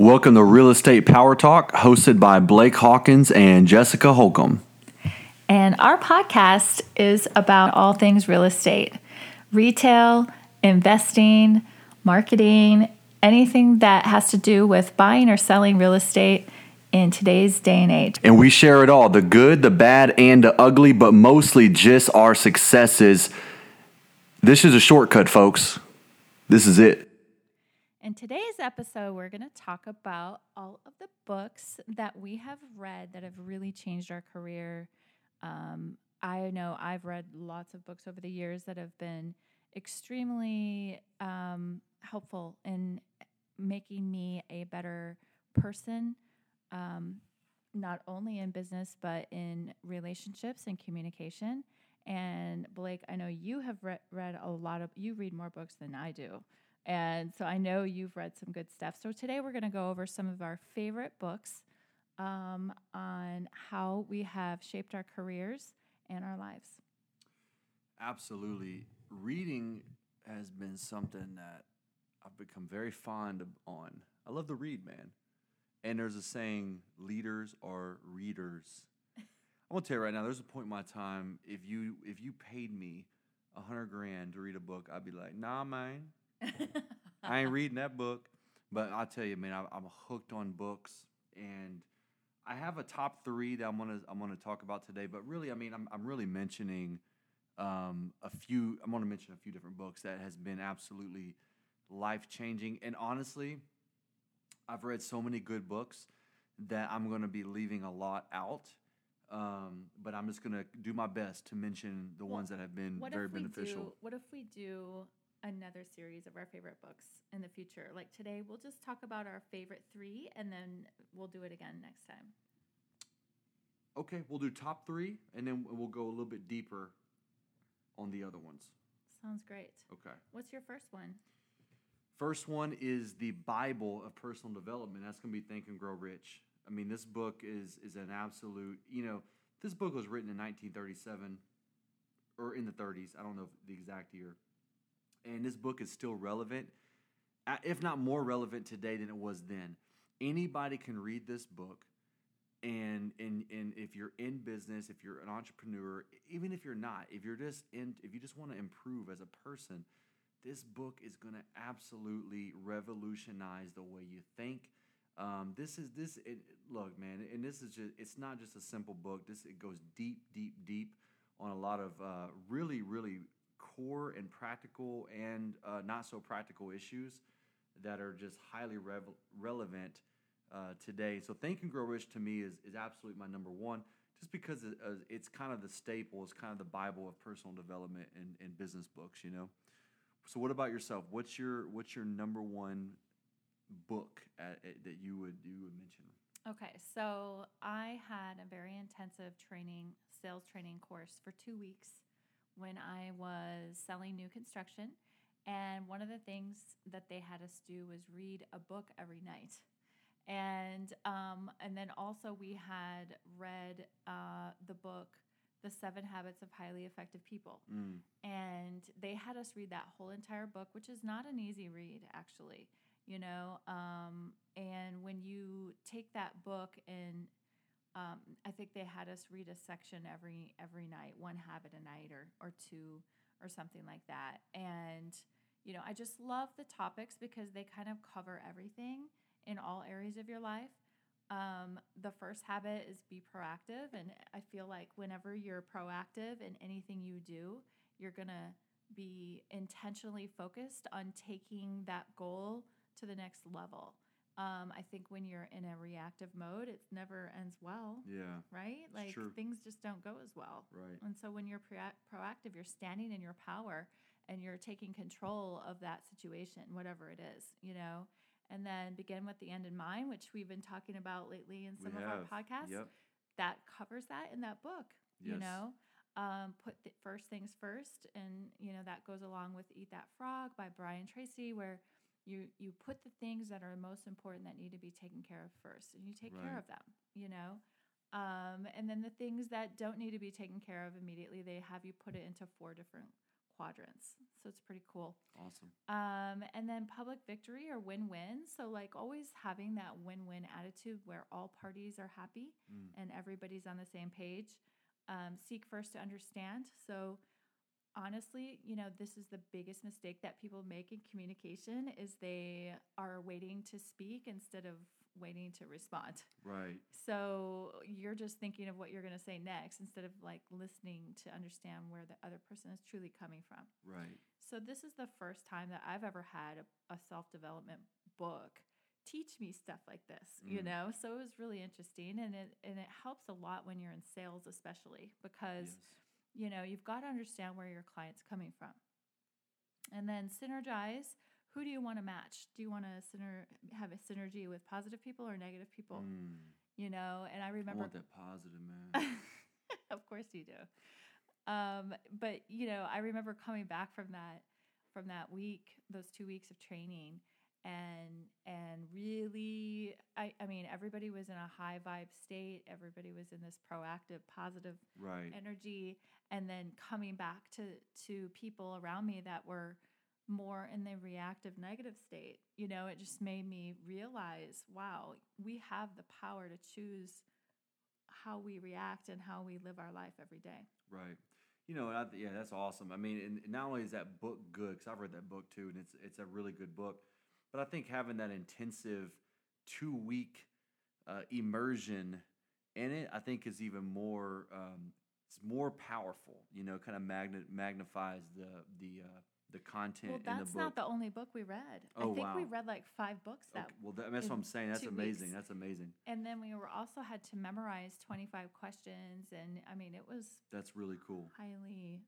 Welcome to Real Estate Power Talk, hosted by Blake Hawkins and Jessica Holcomb. And our podcast is about all things real estate retail, investing, marketing, anything that has to do with buying or selling real estate in today's day and age. And we share it all the good, the bad, and the ugly, but mostly just our successes. This is a shortcut, folks. This is it. In today's episode, we're going to talk about all of the books that we have read that have really changed our career. Um, I know I've read lots of books over the years that have been extremely um, helpful in making me a better person, um, not only in business, but in relationships and communication. And Blake, I know you have re- read a lot of, you read more books than I do. And so I know you've read some good stuff. So today we're going to go over some of our favorite books um, on how we have shaped our careers and our lives. Absolutely. Reading has been something that I've become very fond of on. I love to read, man. And there's a saying, leaders are readers. I'm gonna tell you right now, there's a point in my time, if you if you paid me a hundred grand to read a book, I'd be like, nah man, I ain't reading that book. But I'll tell you, man, I, I'm hooked on books, and I have a top three that I'm gonna I'm gonna talk about today. But really, I mean, I'm I'm really mentioning um, a few. I'm gonna mention a few different books that has been absolutely life changing. And honestly, I've read so many good books that I'm gonna be leaving a lot out. Um, but I'm just gonna do my best to mention the Well, ones that have been very beneficial. do? What if we do another series of our favorite books in the future? Like today, we'll just talk about our favorite three, and then we'll do it again next time. Okay, we'll do top three, and then we'll go a little bit deeper on the other ones. Sounds great. Okay. What's your first one? First one is the Bible of personal development. That's going to be Think and Grow Rich. I mean, this book is is an absolute. You know, this book was written in 1937 or in the 30s. I don't know the exact year, and this book is still relevant, uh, if not more relevant today than it was then. Anybody can read this book and and and if you're in business if you're an entrepreneur even if you're not if you're just in if you just want to improve as a person this book is going to absolutely revolutionize the way you think um, this is this it, look man and this is just it's not just a simple book this it goes deep deep deep on a lot of uh, really really core and practical and uh, not so practical issues that are just highly rev- relevant uh, today. So Think and Grow Rich to me is, is absolutely my number one, just because uh, it's kind of the staple, it's kind of the Bible of personal development and, and business books, you know. So what about yourself? What's your what's your number one book at, at- that you would you would mention? Okay, so I had a very intensive training, sales training course for two weeks when I was selling new construction. And one of the things that they had us do was read a book every night. And um, and then also we had read uh, the book, The Seven Habits of Highly Effective People. Mm, and they had us read that whole entire book which is not an easy read actually you know um, and when you take that book and um, i think they had us read a section every every night one habit a night or or two or something like that. And you know i just love the topics because they kind of cover everything in all areas of your life. Um, the first habit is be proactive. And i feel like whenever you're proactive in anything you do you're to be intentionally focused on taking that goal to the next level. Um, I think when you're in a reactive mode, it never ends well, yeah, right? Like true. things just don't go as well. right. And so when you're proa- proactive, you're standing in your power and you're taking control of that situation, whatever it is, you know? And then begin with the end in mind, which we've been talking about lately in some we of have. our podcasts. Yep. That covers that in that book, you know? Um, put the first things first. And, you know, that goes along with Eat That Frog by Brian Tracy, where you, you put the things that are most important that need to be taken care of first and you take care of them, you know? Um, and then the things that don't need to be taken care of immediately, they have you put it into four different quadrants. So it's pretty cool. Awesome. Um, and then public victory or win win. So, like, always having that win win attitude where all parties are happy Mm. and everybody's on the same page. Um, seek first to understand. So, honestly, you know, this is the biggest mistake that people make in communication is they are waiting to speak instead of waiting to respond. Right. So you're just thinking of what you're going to say next instead of like listening to understand where the other person is truly coming from. Right. So this is the first time that I've ever had a, a self-development book teach me stuff like this, you Mm. know? So it was really interesting and it and it helps a lot when you're in sales especially because Yes. You know, you've got to understand where your client's coming from. And then synergize. Who do you want to match? Do you want to syner- have a synergy with positive people or negative people? Mm. You know, and I I remember want that positive, man. of course you do. Um, but you know, I remember coming back from that from that week, those two weeks of training, and and really, I I mean, everybody was in a high vibe state. Everybody was in this proactive, positive right. energy, and then coming back to to people around me that were more in the reactive negative state you know it just made me realize wow we have the power to choose how we react and how we live our life every day Right. You know, I, yeah, that's awesome. I mean, and not only is that book good, because I've read that book too, and it's it's a really good book. But I think having that intensive two week uh, immersion in it, I think is even more um, it's more powerful. You know, kind of magnet magnifies the the uh, the content well in the that's book. not the only book we read Oh, i think we read like five books that Okay, well, that, that's what I'm saying. That's amazing. weeks. That's amazing. and then we were also had to memorize 25 questions and i mean it was That's really cool. highly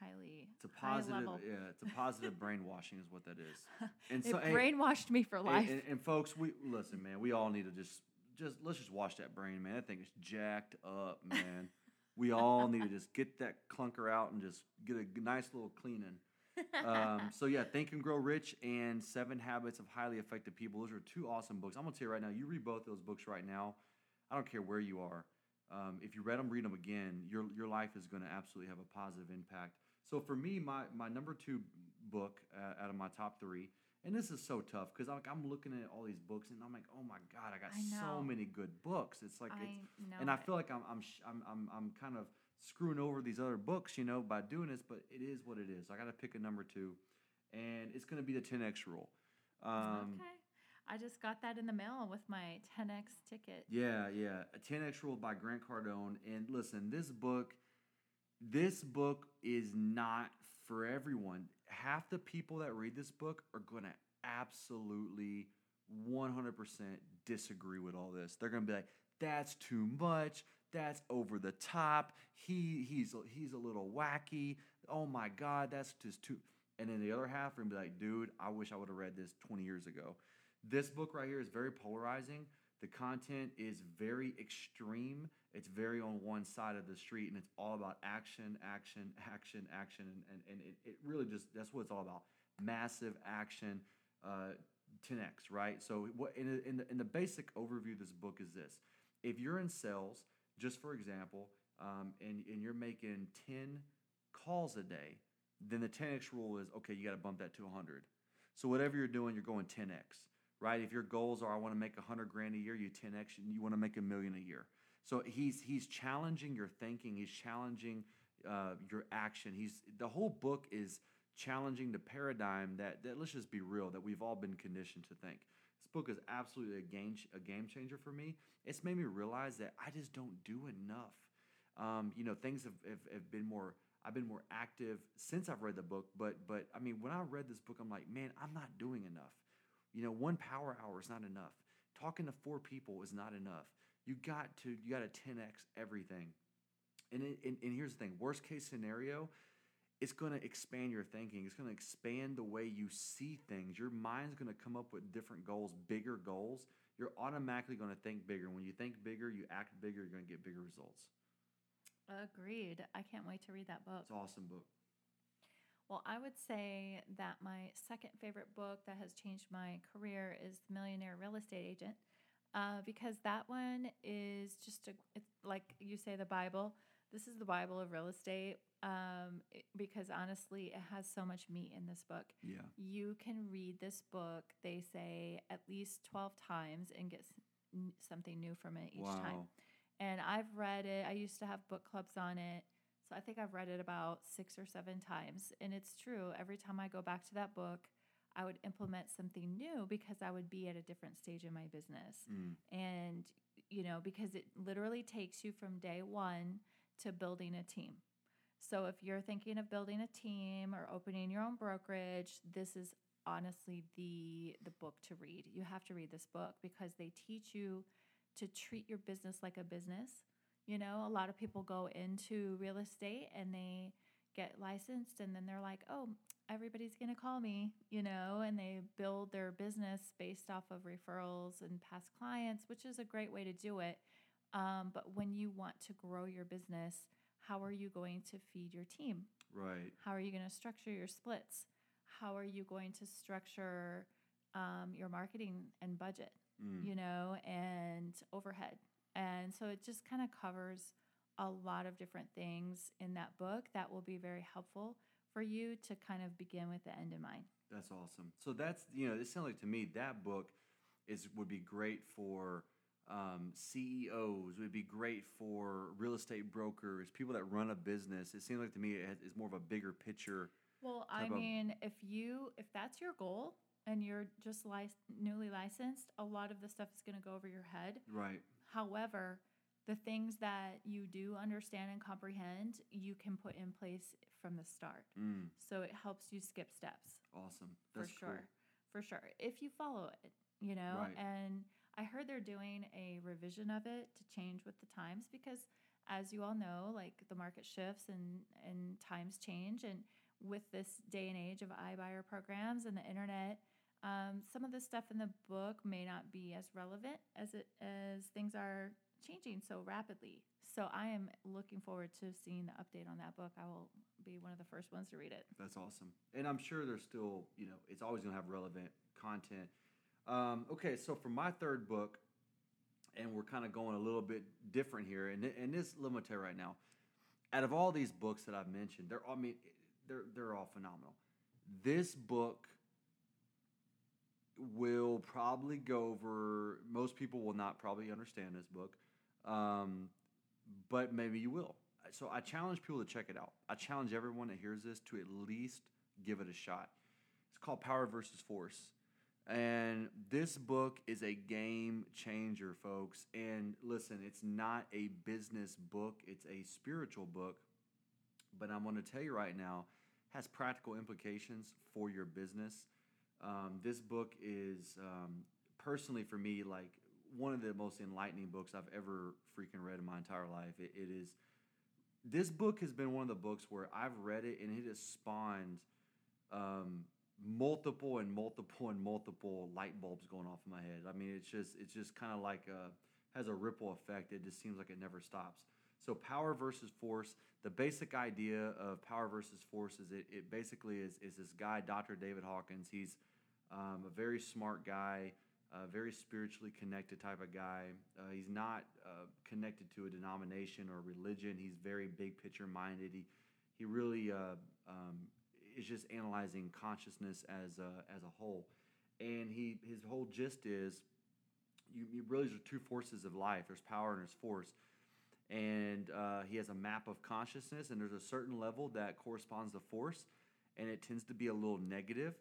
highly It's a positive, yeah. It's a positive brainwashing, is what that is. And it so, hey, brainwashed me for life And, and folks, we listen, man. We all need to just, just let's just wash that brain, man. That thing is jacked up, man. we all need to just get that clunker out and just get a nice little cleaning. Um, so yeah, Think and Grow Rich and Seven Habits of Highly Effective People. Those are two awesome books. I'm gonna tell you right now. You read both those books right now. I don't care where you are. Um, if you read them, read them again. Your your life is going to absolutely have a positive impact. So for me, my my number two book uh, out of my top three, and this is so tough because I'm, I'm looking at all these books and I'm like, oh my god, I got I so many good books. It's like I it's and I it. feel like I'm I'm, sh- I'm I'm I'm kind of screwing over these other books, you know, by doing this. But it is what it is. I got to pick a number two, and it's going to be the 10x rule. Um, okay. I just got that in the mail with my 10x ticket. Yeah, yeah. A 10x rule by Grant Cardone. And listen, this book, this book is not for everyone. Half the people that read this book are going to absolutely 100% disagree with all this. They're going to be like, that's too much. That's over the top. He he's he's a little wacky. Oh my god, that's just too. And then the other half are gonna be like, dude, I wish I would have read this 20 years ago. This book right here is very polarizing. The content is very extreme. It's very on one side of the street, and it's all about action, action, action, action, and and, and it, it really just that's what it's all about. Massive action, uh, 10x, right? So what in, the- in the in the basic overview of this book is this: if you're in sales, just for example, um, and and you're making 10 calls a day, then the 10x rule is okay. You got to bump that to 100. So whatever you're doing, you're going 10x, right? If your goals are I want to make 100 grand a year, you 10x, and you want to make a million a year. So he's he's challenging your thinking. He's challenging uh, your action. He's the whole book is challenging the paradigm that that let's just be real that we've all been conditioned to think. This book is absolutely a game a game changer for me. It's made me realize that I just don't do enough. Um, you know, things have, have, have been more. I've been more active since I've read the book, but but I mean, when I read this book, I'm like, man, I'm not doing enough. You know, one power hour is not enough. Talking to four people is not enough. You got to you got to 10x everything. And, it, and and here's the thing: worst case scenario, it's going to expand your thinking. It's going to expand the way you see things. Your mind's going to come up with different goals, bigger goals. You're automatically going to think bigger. When you think bigger, you act bigger. You're going to get bigger results. Agreed. I can't wait to read that book. It's an awesome book. Well, I would say that my second favorite book that has changed my career is The Millionaire Real Estate Agent, uh, because that one is just a, it's like you say, the Bible. this is the Bible of real estate um, it- because honestly, it has so much meat in this book. Yeah. You can read this book, they say, at least 12 times and get s- something new from it each wow. time. And I've read it, I used to have book clubs on it. So I think I've read it about six or seven times. And it's true. Every time I go back to that book, I would implement something new because I would be at a different stage in my business. Mm. and you know because it literally takes you from day one to building a team. So if you're thinking of building a team or opening your own brokerage this is honestly the the book to read. You have to read this book because they teach you to treat your business like a business. You know a lot of people go into real estate and they get licensed and then they're like oh everybody's going to call me, you know, and they build their business based off of referrals and past clients, which is a great way to do it. Um, but when you want to grow your business, how are you going to feed your team? Right. How are you going to structure your splits? How are you going to structure um, your marketing and budget, Mm. you know, and overhead? And so it just kind of covers a lot of different things in that book that will be very helpful for you to kind of begin with the end in mind. That's awesome. So that's you know, it sounds like to me that book is would be great for um, CEOs. Would be great for real estate brokers, people that run a business. It seems like to me it's more of a bigger picture. Well, I type of- mean, if you if that's your goal and you're just lic- newly licensed, a lot of the stuff is going to go over your head. Right. However, the things that you do understand and comprehend, you can put in place from the start. Mm. So it helps you skip steps. Awesome. for sure cool. for sure if you follow it you know Right. and i heard they're doing a revision of it to change with the times because as you all know like the market shifts and and times change and with this day and age of iBuyer programs and the internet um, some of the stuff in the book may not be as relevant as it as things are changing so rapidly so i am looking forward to seeing the update on that book i will be one of the first ones to read it That's awesome. And I'm sure there's still, you know, it's always going to have relevant content. Um, okay, so for my third book, and we're kind of going a little bit different here, and, and this, me right now, out of all these books that I've mentioned, they're, I mean, they're, they're all phenomenal. This book will probably go over, most people will not probably understand this book, um, but maybe you will. So I challenge people to check it out. I challenge everyone that hears this to at least give it a shot. It's called Power versus Force. And this book is a game changer, folks. And listen, it's not a business book, it's a spiritual book. But I'm going to tell you right now, has practical implications for your business. Um, this book is um, personally for me like one of the most enlightening books I've ever freaking read in my entire life. It, it is this book has been one of the books where I've read it and it has spawned um, multiple and multiple and multiple light bulbs going off in my head. I mean, it's just it's just kind of like a has a ripple effect. It just seems like it never stops. So power versus force. The basic idea of power versus force is it, it basically is is this guy, Dr. David Hawkins. He's um, a very smart guy, a very spiritually connected type of guy. Uh, he's not uh, connected to a denomination or religion. He's very big picture minded. He he really uh, um, is just analyzing consciousness as a, as a whole, and he his whole gist is you, you really there's two forces of life. There's power and there's force, and uh, he has a map of consciousness, and there's a certain level that corresponds to force, and it tends to be a little negative,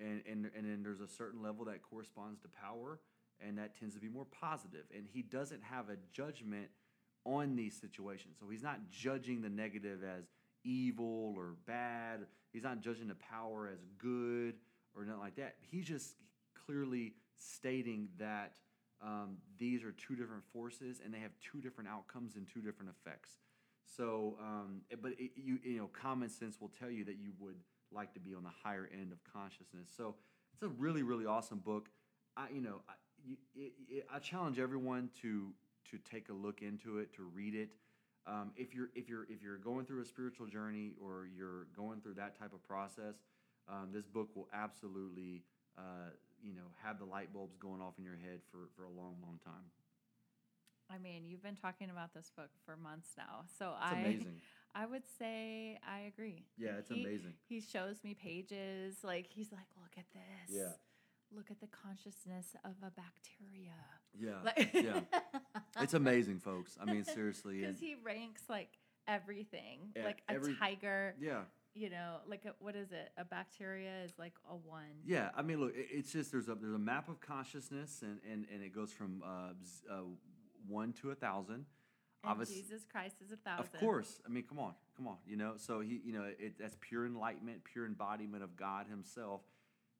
and and and then there's a certain level that corresponds to power, and that tends to be more positive. And he doesn't have a judgment on these situations, so he's not judging the negative as evil or bad. He's not judging the power as good or nothing like that. He's just clearly stating that um, these are two different forces and they have two different outcomes and two different effects. So, um, but it, you you know, common sense will tell you that you would like to be on the higher end of consciousness. So, it's a really really awesome book. I you know I, it, it, I challenge everyone to to take a look into it, to read it. Um, if you're if you're if you're going through a spiritual journey or you're going through that type of process, um, this book will absolutely uh, you know have the light bulbs going off in your head for for a long long time. I mean, you've been talking about this book for months now, so It's I amazing. I would say I agree. Yeah, it's He- amazing. He shows me pages like he's like, look at this. Yeah. Look at the consciousness of a bacteria. Yeah. Like, yeah. It's amazing, folks. I mean, seriously. because he ranks like everything, Yeah, like a every- tiger. yeah. You know, like a, what is it? A bacteria is like a one. Yeah, I mean, look, it- it's just there's a there's a map of consciousness, and and, and it goes from uh, uh, one to a thousand. And Obvious- Jesus Christ is a thousand. Of course, I mean, come on, come on, you know. So he, you know, it, that's pure enlightenment, pure embodiment of God Himself,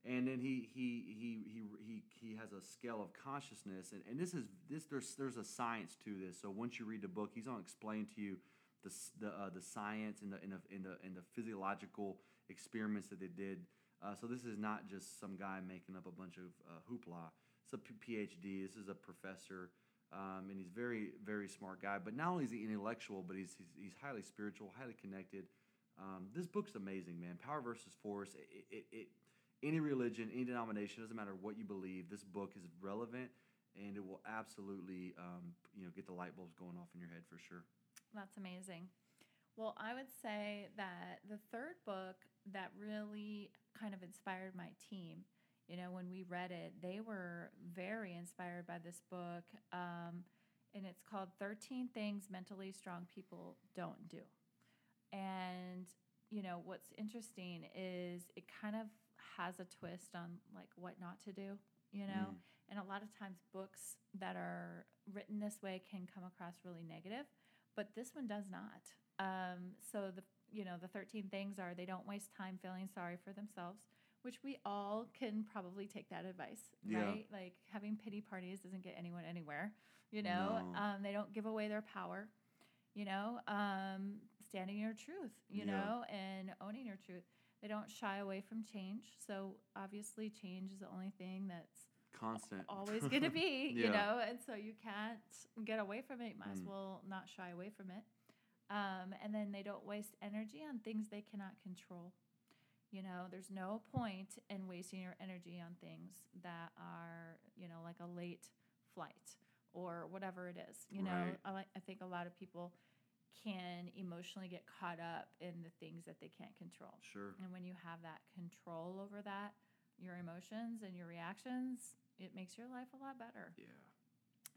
and then he he he he he he has a scale of consciousness, and, and this is this there's there's a science to this. So once you read the book, he's gonna explain to you the the uh, the science and the and the and the, and the physiological experiments that they did. Uh, so this is not just some guy making up a bunch of uh, hoopla. It's a PhD. This is a professor, um, and he's very very smart guy. But not only is he intellectual, but he's he's, he's highly spiritual, highly connected. Um, this book's amazing, man. Power versus Force. It, it, it any religion, any denomination, doesn't matter what you believe. This book is relevant, and it will absolutely um, you know get the light bulbs going off in your head for sure. That's amazing. Well, I would say that the third book that really kind of inspired my team, you know, when we read it, they were very inspired by this book. Um, and it's called 13 Things Mentally Strong People Don't Do. And, you know, what's interesting is it kind of has a twist on like what not to do, you know? Mm. And a lot of times books that are written this way can come across really negative but this one does not. Um, so the you know the thirteen things are they don't waste time feeling sorry for themselves, which we all can probably take that advice, Yeah. right? Like having pity parties doesn't get anyone anywhere. You know, No. um, they don't give away their power. You know, um, standing in your truth. You Yeah. know, and owning your truth. They don't shy away from change. So obviously, change is the only thing that's Constant. always going to be, you know, and so you can't get away from it. You might as Mm. well not shy away from it. Um, and then they don't waste energy on things they cannot control. You know, there's no point in wasting your energy on things that are, you know, like a late flight or whatever it is. You know, I, I think a lot of people can emotionally get caught up in the things that they can't control. Sure. And when you have that control over that, your emotions and your reactions, it makes your life a lot better. Yeah.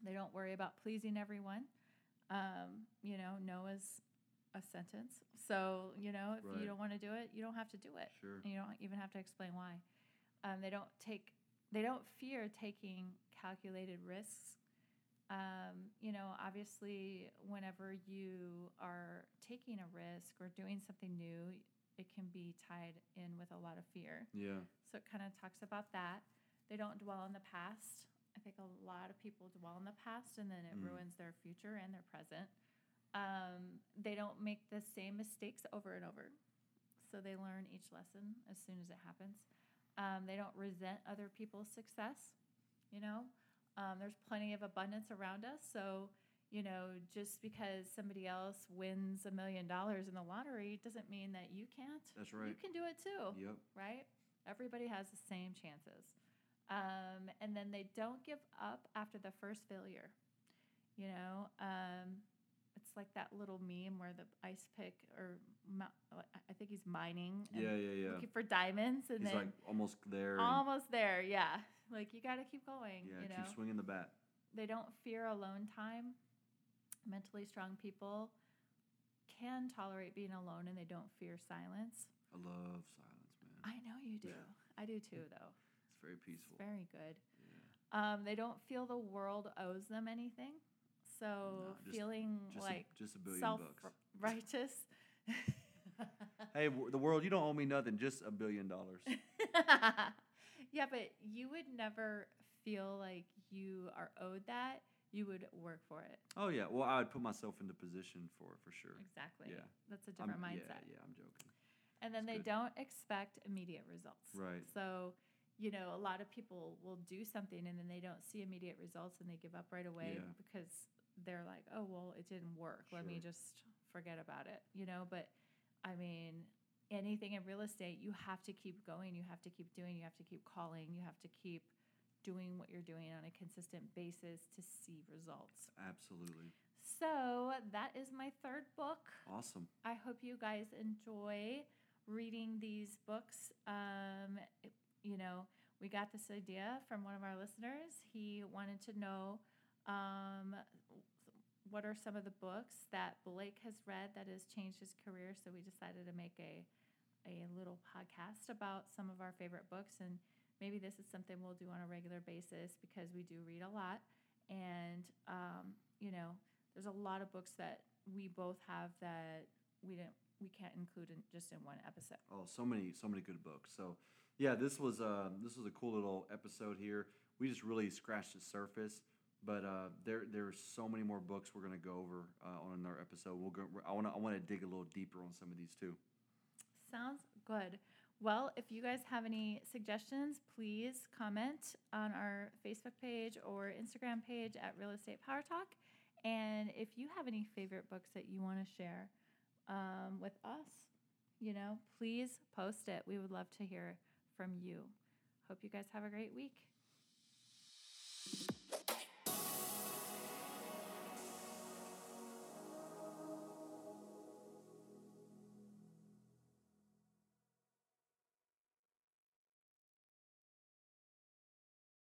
They don't worry about pleasing everyone. Um, you know, no is a sentence. So, you know, if Right. you don't want to do it, you don't have to do it. Sure. And you don't even have to explain why. Um, they don't take, they don't fear taking calculated risks. Um, you know, obviously, whenever you are taking a risk or doing something new, it can be tied in with a lot of fear. Yeah. So it kind of talks about that. They don't dwell on the past. I think a lot of people dwell on the past and then it Mm. ruins their future and their present. Um, they don't make the same mistakes over and over. So they learn each lesson as soon as it happens. Um, they don't resent other people's success. You know, um, there's plenty of abundance around us. So, you know, just because somebody else wins a million dollars in the lottery doesn't mean that you can't. That's right. You can do it too Yep. right? Everybody has the same chances. Um, and then they don't give up after the first failure. You know, um, that little meme where the ice pick or I- think he's mining and Yeah, yeah, yeah. looking for diamonds, and He's then like almost there. almost there. Yeah, like you got to keep going. yeah, you know, keep swinging the bat. they don't fear alone time. Mentally strong people can tolerate being alone, and they don't fear silence. I love silence, man. I know you do. I do too, though. It's very peaceful. It's very good. yeah. Um, they don't feel the world owes them anything. So No, just- feeling Just like a, just a billion self bucks. righteous. Hey, w- the world, you don't owe me nothing, just a billion dollars. yeah, but you would never feel like you are owed that. You would work for it. Oh yeah, well I would put myself into position for it for sure. Exactly. Yeah. That's a I'm- different mindset. Yeah, yeah, I'm joking. And then That's they good. don't expect immediate results. Right. So, you know, a lot of people will do something and then they don't see immediate results and they give up right away Yeah. because they're like, oh, well, it didn't work. Let me just forget about it, you know? But I mean, anything in real estate, you have to keep going. You have to keep doing. You have to keep calling. You have to keep doing what you're doing on a consistent basis to see results. Absolutely. So that is my third book. Awesome. I hope you guys enjoy reading these books. Um, it- you know, we got this idea from one of our listeners. He wanted to know um, what are some of the books that Blake has read that has changed his career. So we decided to make a a little podcast about some of our favorite books and maybe this is something we'll do on a regular basis because we do read a lot and um, you know there's a lot of books that we both have that we didn't we can't include in just in one episode Oh, so many, so many good books. So, yeah, this was uh, this was a cool little episode here. We just really scratched the surface, but uh, there are so many more books we're gonna go over uh, on another episode. We'll go. I want to I want to dig a little deeper on some of these too. sounds good well if you guys have any suggestions please comment on our facebook page or instagram page at real estate power talk and if you have any favorite books that you want to share um, with us you know please post it we would love to hear from you hope you guys have a great week